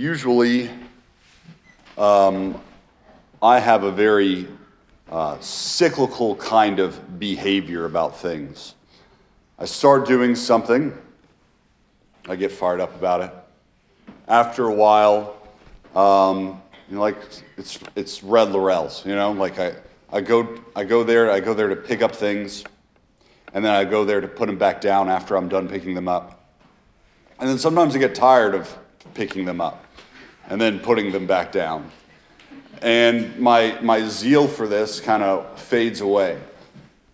usually um, I have a very uh, cyclical kind of behavior about things. I start doing something, I get fired up about it. After a while, um, you know, like it's it's red laurels, you know, like I, I go I go there I go there to pick up things, and then I go there to put them back down after I'm done picking them up. And then sometimes I get tired of picking them up and then putting them back down. And my, my zeal for this kind of fades away.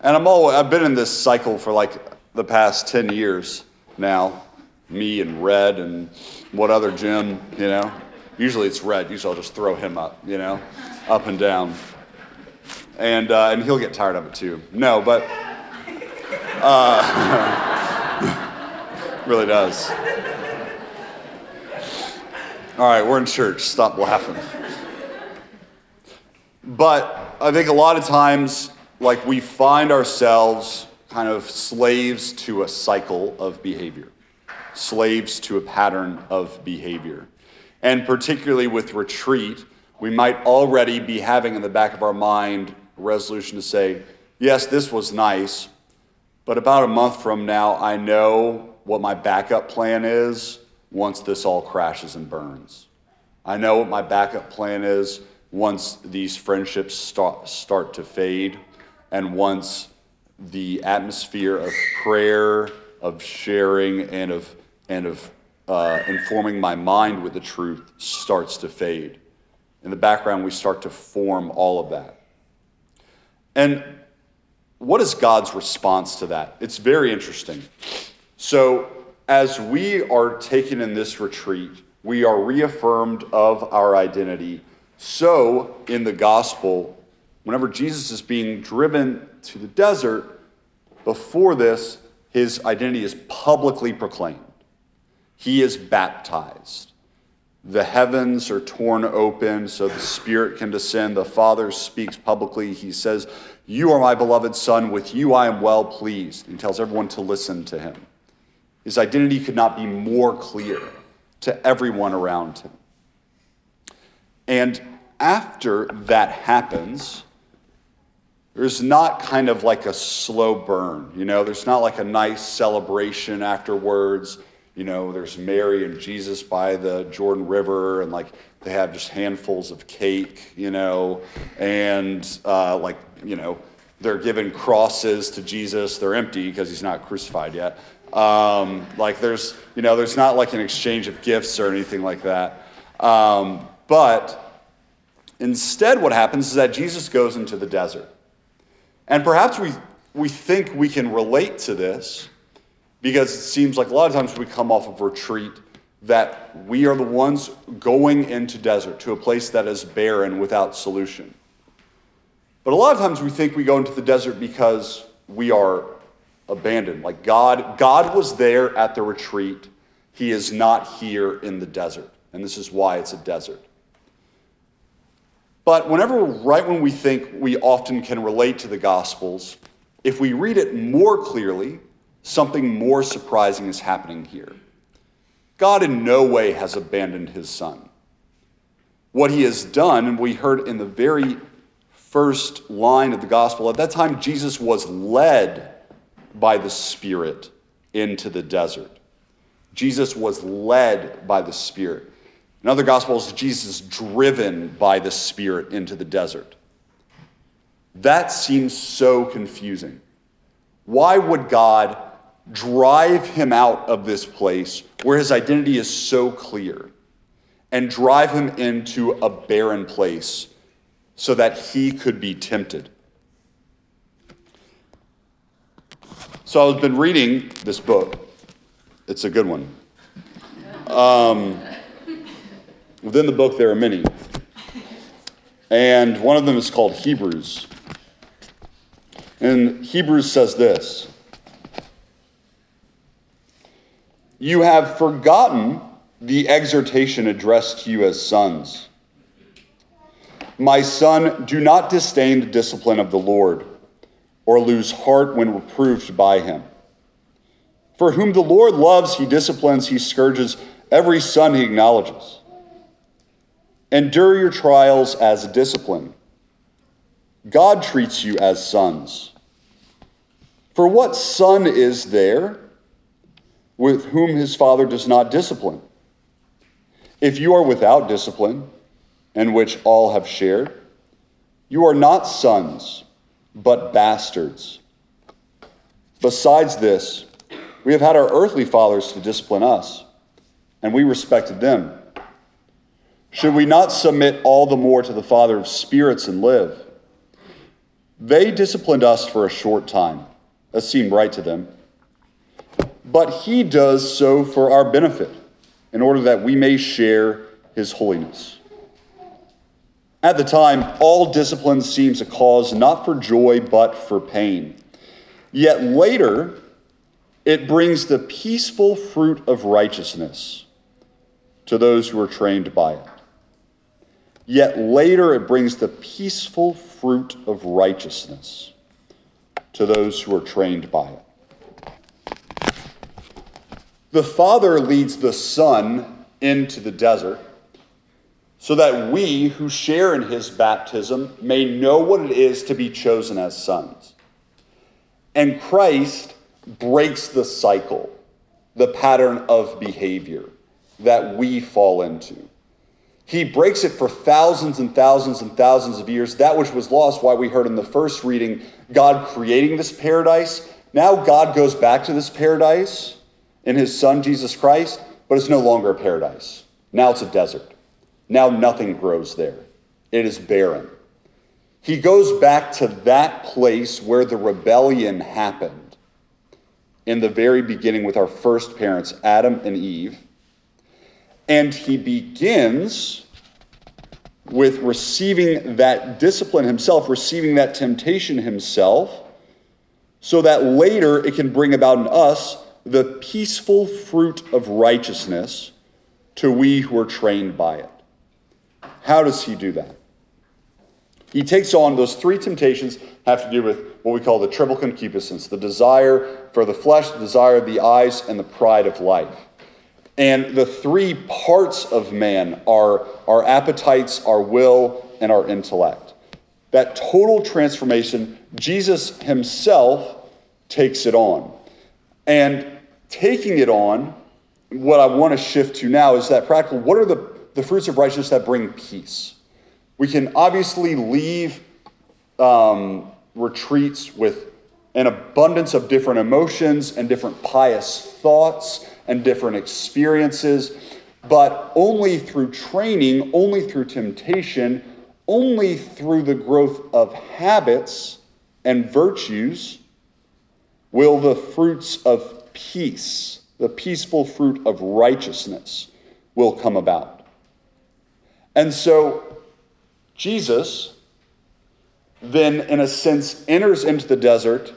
And I'm all, I've been in this cycle for like the past 10 years now. Me and Red and what other Jim, you know. Usually it's Red. Usually I'll just throw him up, you know, up and down. And, uh, and he'll get tired of it too. No, but uh, really does. All right, we're in church. Stop laughing. But I think a lot of times, like, we find ourselves kind of slaves to a cycle of behavior, slaves to a pattern of behavior. And particularly with retreat, we might already be having in the back of our mind a resolution to say, yes, this was nice, but about a month from now, I know what my backup plan is once this all crashes and burns. I know what my backup plan is once these friendships start, start to fade and once the atmosphere of prayer, of sharing, and of, and of uh, informing my mind with the truth starts to fade. In the background, we start to form all of that. And what is God's response to that? It's very interesting. So, as we are taken in this retreat, we are reaffirmed of our identity. So, in the gospel, whenever Jesus is being driven to the desert, before this, his identity is publicly proclaimed. He is baptized. The heavens are torn open so the Spirit can descend. The Father speaks publicly. He says, You are my beloved Son. With you I am well pleased. He tells everyone to listen to him. His identity could not be more clear to everyone around him. And after that happens, there's not kind of like a slow burn, you know, there's not like a nice celebration afterwards. You know, there's Mary and Jesus by the Jordan River, and like they have just handfuls of cake, you know, and uh, like, you know, they're given crosses to Jesus. They're empty because he's not crucified yet. Um, like there's, you know, there's not like an exchange of gifts or anything like that. Um, but instead, what happens is that Jesus goes into the desert. And perhaps we, we think we can relate to this because it seems like a lot of times we come off of retreat that we are the ones going into desert to a place that is barren without solution. But a lot of times we think we go into the desert because we are abandoned. Like God, God was there at the retreat. He is not here in the desert. And this is why it's a desert. But whenever, right when we think we often can relate to the Gospels, if we read it more clearly, something more surprising is happening here. God in no way has abandoned his son. What he has done, and we heard in the very first line of the gospel, at that time Jesus was led by the Spirit into the desert. Jesus was led by the Spirit. In other Gospels, Jesus driven by the Spirit into the desert. That seems so confusing. Why would God drive him out of this place where his identity is so clear and drive him into a barren place so that he could be tempted? So I've been reading this book. It's a good one. Um, within the book, there are many. And one of them is called Hebrews. And Hebrews says this You have forgotten the exhortation addressed to you as sons. My son, do not disdain the discipline of the Lord or lose heart when reproved by him. For whom the Lord loves, he disciplines, he scourges every son he acknowledges. Endure your trials as a discipline. God treats you as sons. For what son is there with whom his father does not discipline? If you are without discipline, in which all have shared, you are not sons, but bastards. Besides this, we have had our earthly fathers to discipline us, and we respected them. Should we not submit all the more to the Father of spirits and live? They disciplined us for a short time, as seemed right to them. But he does so for our benefit, in order that we may share his holiness. At the time, all discipline seems a cause not for joy, but for pain. Yet later, it brings the peaceful fruit of righteousness to those who are trained by it. Yet later it brings the peaceful fruit of righteousness to those who are trained by it. The Father leads the Son into the desert so that we who share in his baptism may know what it is to be chosen as sons. And Christ breaks the cycle, the pattern of behavior that we fall into. He breaks it for thousands and thousands and thousands of years. That which was lost, why we heard in the first reading, God creating this paradise. Now God goes back to this paradise in his son Jesus Christ, but it's no longer a paradise. Now it's a desert. Now nothing grows there. It is barren. He goes back to that place where the rebellion happened in the very beginning with our first parents, Adam and Eve. And he begins with receiving that discipline himself, receiving that temptation himself, so that later it can bring about in us the peaceful fruit of righteousness to we who are trained by it. How does he do that? He takes on those three temptations have to do with what we call the triple concupiscence the desire for the flesh, the desire of the eyes, and the pride of life. And the three parts of man are our appetites, our will, and our intellect. That total transformation, Jesus himself takes it on. And taking it on, what I want to shift to now is that practical what are the, the fruits of righteousness that bring peace? We can obviously leave um, retreats with an abundance of different emotions and different pious thoughts and different experiences, but only through training, only through temptation, only through the growth of habits and virtues will the fruits of peace, the peaceful fruit of righteousness, will come about. And so, Jesus then, in a sense, enters into the desert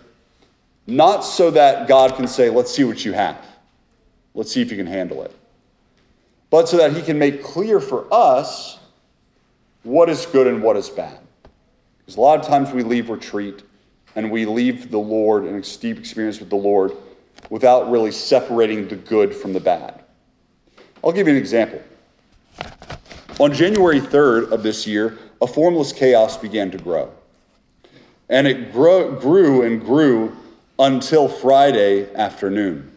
not so that God can say, Let's see what you have. Let's see if you can handle it. But so that he can make clear for us what is good and what is bad. Because a lot of times we leave retreat and we leave the Lord and a deep experience with the Lord without really separating the good from the bad. I'll give you an example. On January 3rd of this year, a formless chaos began to grow. And it grew, grew and grew until Friday afternoon.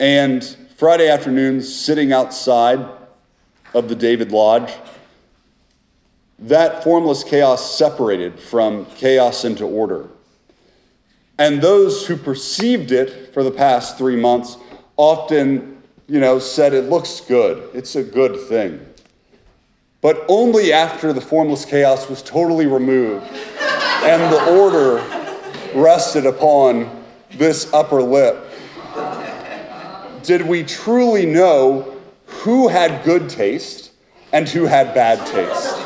And Friday afternoon, sitting outside of the David Lodge, that formless chaos separated from chaos into order. And those who perceived it for the past three months often, you know, said it looks good. It's a good thing. But only after the formless chaos was totally removed and the order rested upon this upper lip did we truly know who had good taste and who had bad taste.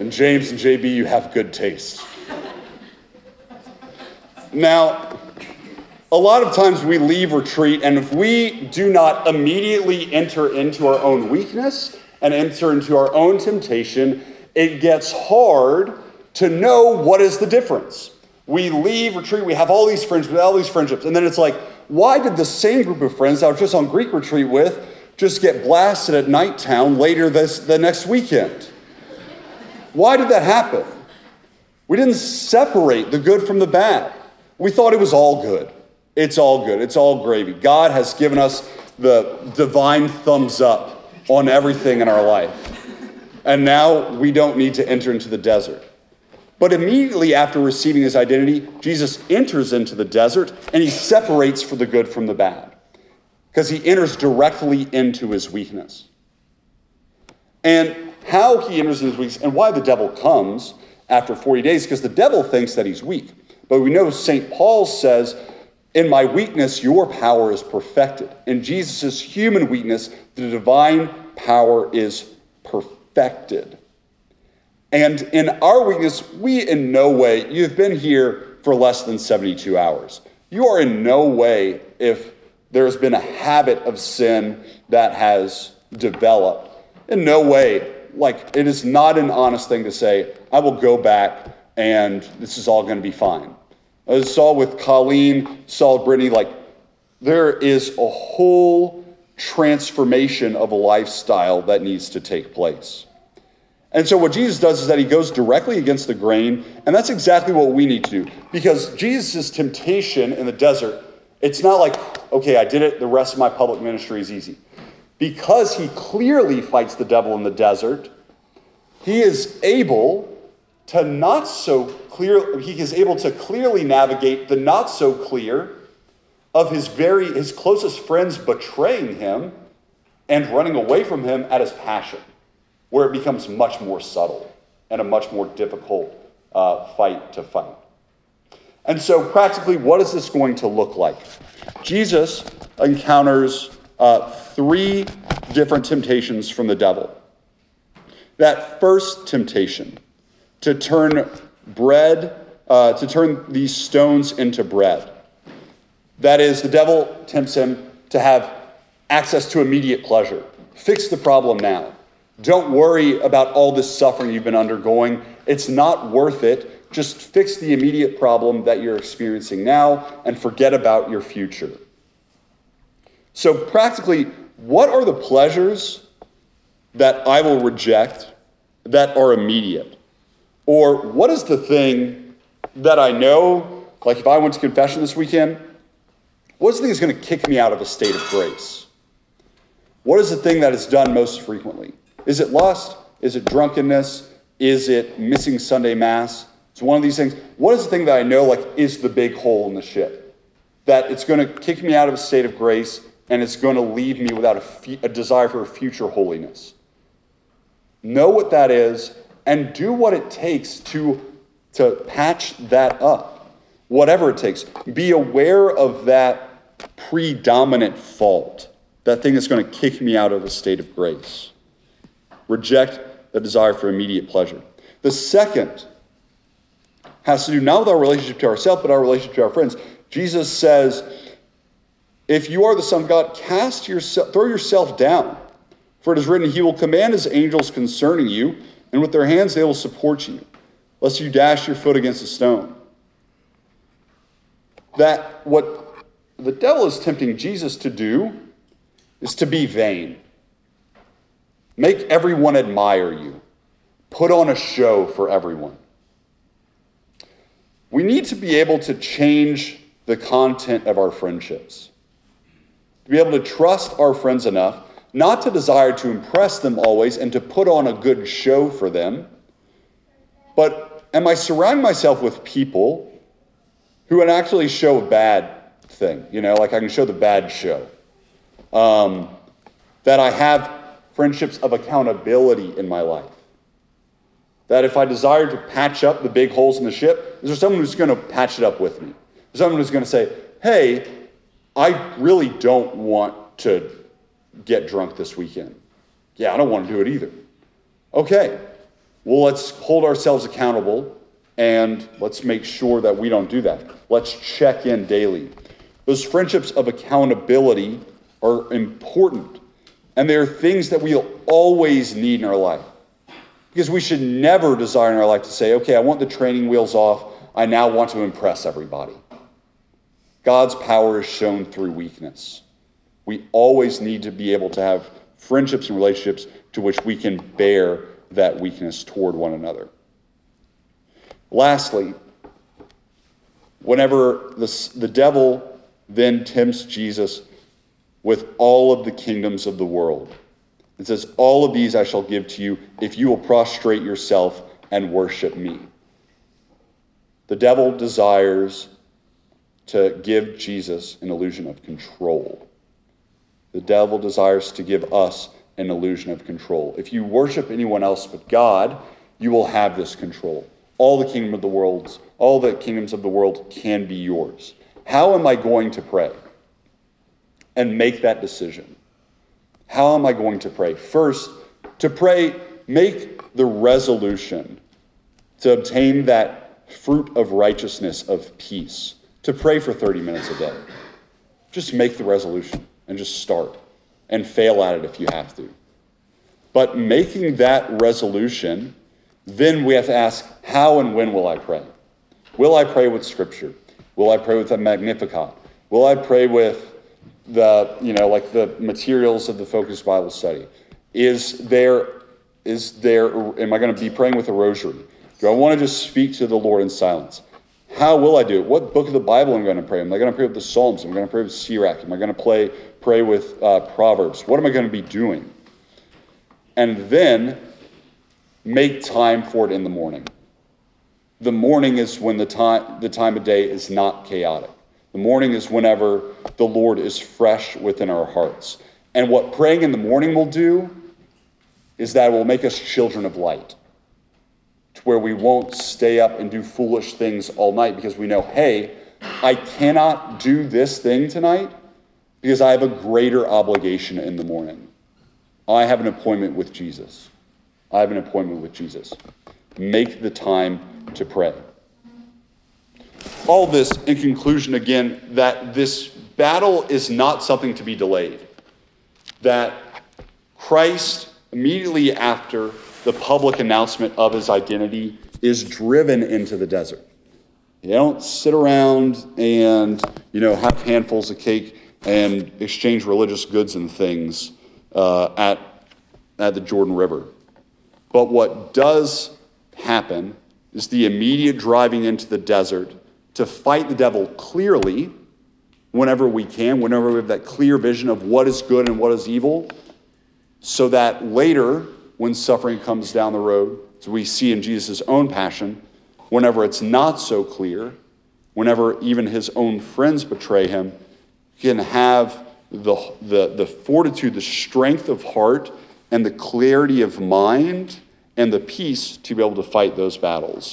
And James and JB, you have good taste. Now, a lot of times we leave retreat, and if we do not immediately enter into our own weakness and enter into our own temptation, it gets hard to know what is the difference. We leave retreat, we have all these friends, all these friendships, and then it's like, why did the same group of friends I was just on Greek retreat with just get blasted at Nighttown later this the next weekend. Why did that happen? We didn't separate the good from the bad. We thought it was all good. It's all good. It's all gravy. God has given us the divine thumbs up on everything in our life. And now we don't need to enter into the desert. But immediately after receiving his identity, Jesus enters into the desert and he separates for the good from the bad because he enters directly into his weakness. And how he enters into his weakness and why the devil comes after 40 days, because the devil thinks that he's weak. But we know St. Paul says, In my weakness, your power is perfected. In Jesus' human weakness, the divine power is perfected. And in our weakness, we in no way, you've been here for less than 72 hours. You are in no way, if there's been a habit of sin that has developed, in no way like it is not an honest thing to say, I will go back and this is all going to be fine. I saw with Colleen, saw Brittany, like there is a whole transformation of a lifestyle that needs to take place. And so what Jesus does is that he goes directly against the grain, and that's exactly what we need to do. Because Jesus' temptation in the desert, it's not like, okay, I did it, the rest of my public ministry is easy because he clearly fights the devil in the desert, he is able to not so clear, he is able to clearly navigate the not so clear of his very his closest friends betraying him and running away from him at his passion, where it becomes much more subtle and a much more difficult uh, fight to fight. And so, practically, what is this going to look like? Jesus encounters uh, three different temptations from the devil. That first temptation, to turn bread, uh, to turn these stones into bread. That is, the devil tempts him to have access to immediate pleasure. Fix the problem now. Don't worry about all this suffering you've been undergoing. It's not worth it. Just fix the immediate problem that you're experiencing now and forget about your future. So, practically, what are the pleasures that I will reject that are immediate? Or what is the thing that I know, like if I went to confession this weekend, what's the thing that's going to kick me out of a state of grace? What is the thing that is done most frequently? Is it lust? Is it drunkenness? Is it missing Sunday Mass? It's one of these things. What is the thing that I know, like, is the big hole in the ship? That it's going to kick me out of a state of grace and it's going to leave me without a, a desire for a future holiness. Know what that is and do what it takes to, to patch that up, whatever it takes. Be aware of that predominant fault, that thing that's going to kick me out of a state of grace. Reject the desire for immediate pleasure. The second has to do not with our relationship to ourselves, but our relationship to our friends. Jesus says, if you are the Son of God, cast yourself, throw yourself down. For it is written, He will command His angels concerning you, and with their hands they will support you, lest you dash your foot against a stone. That what the devil is tempting Jesus to do is to be vain. Make everyone admire you. Put on a show for everyone. We need to be able to change the content of our friendships to be able to trust our friends enough not to desire to impress them always and to put on a good show for them, but am I surrounding myself with people who can actually show a bad thing? You know, like I can show the bad show. Um, that I have friendships of accountability in my life. That if I desire to patch up the big holes in the ship, is there someone who's going to patch it up with me? Someone who's going to say, hey, I really don't want to get drunk this weekend. Yeah, I don't want to do it either. Okay, well, let's hold ourselves accountable and let's make sure that we don't do that. Let's check in daily. Those friendships of accountability are important, and they are things that we'll always need in our life. Because we should never desire in our life to say, okay, I want the training wheels off. I now want to impress everybody. God's power is shown through weakness. We always need to be able to have friendships and relationships to which we can bear that weakness toward one another. Lastly, whenever the, the devil then tempts Jesus with all of the kingdoms of the world, it says, All of these I shall give to you if you will prostrate yourself and worship me. The devil desires to give Jesus an illusion of control. The devil desires to give us an illusion of control. If you worship anyone else but God, you will have this control. All the kingdom of the world, all the kingdoms of the world can be yours. How am I going to pray? And make that decision. How am I going to pray? First, to pray, make the resolution to obtain that fruit of righteousness, of peace, to pray for 30 minutes a day. Just make the resolution and just start and fail at it if you have to. But making that resolution, then we have to ask, how and when will I pray? Will I pray with Scripture? Will I pray with a Magnificat? Will I pray with the, you know, like the materials of the Focus Bible study? Is there, is there, am I going to be praying with a rosary? Do I want to just speak to the Lord in silence? How will I do it? What book of the Bible am I going to pray? Am I going to pray with the Psalms? Am I going to pray with Sirach? Am I going to play, pray with uh, Proverbs? What am I going to be doing? And then make time for it in the morning. The morning is when the time, the time of day is not chaotic. The morning is whenever the Lord is fresh within our hearts. And what praying in the morning will do is that it will make us children of light to where we won't stay up and do foolish things all night because we know, hey, I cannot do this thing tonight because I have a greater obligation in the morning. I have an appointment with Jesus. I have an appointment with Jesus. Make the time to pray. All this in conclusion, again, that this battle is not something to be delayed. That Christ, immediately after the public announcement of his identity is driven into the desert. They don't sit around and you know have handfuls of cake and exchange religious goods and things uh, at at the Jordan River. But what does happen is the immediate driving into the desert to fight the devil clearly whenever we can, whenever we have that clear vision of what is good and what is evil, so that later when suffering comes down the road, as we see in Jesus' own passion, whenever it's not so clear, whenever even his own friends betray him, he can have the, the, the fortitude, the strength of heart, and the clarity of mind and the peace to be able to fight those battles.